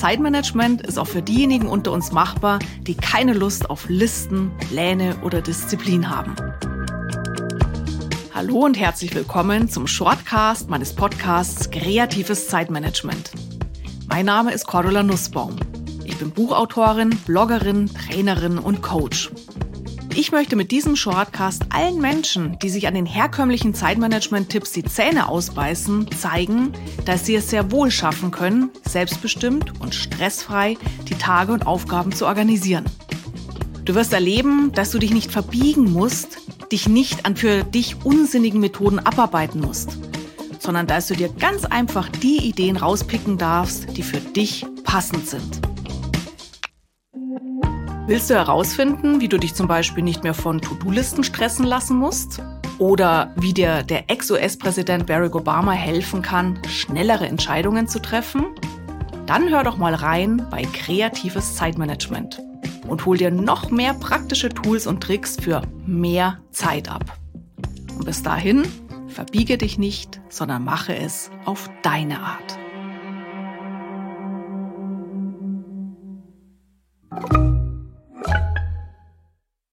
Zeitmanagement ist auch für diejenigen unter uns machbar, die keine Lust auf Listen, Pläne oder Disziplin haben. Hallo und herzlich willkommen zum Shortcast meines Podcasts Kreatives Zeitmanagement. Mein Name ist Cordula Nussbaum. Ich bin Buchautorin, Bloggerin, Trainerin und Coach. Ich möchte mit diesem Shortcast allen Menschen, die sich an den herkömmlichen Zeitmanagement-Tipps die Zähne ausbeißen, zeigen, dass sie es sehr wohl schaffen können, selbstbestimmt und stressfrei die Tage und Aufgaben zu organisieren. Du wirst erleben, dass du dich nicht verbiegen musst, dich nicht an für dich unsinnigen Methoden abarbeiten musst, sondern dass du dir ganz einfach die Ideen rauspicken darfst, die für dich passend sind. Willst du herausfinden, wie du dich zum Beispiel nicht mehr von To-Do-Listen stressen lassen musst? Oder wie dir der Ex-US-Präsident Barack Obama helfen kann, schnellere Entscheidungen zu treffen? Dann hör doch mal rein bei Kreatives Zeitmanagement und hol dir noch mehr praktische Tools und Tricks für mehr Zeit ab. Und bis dahin, verbiege dich nicht, sondern mache es auf deine Art.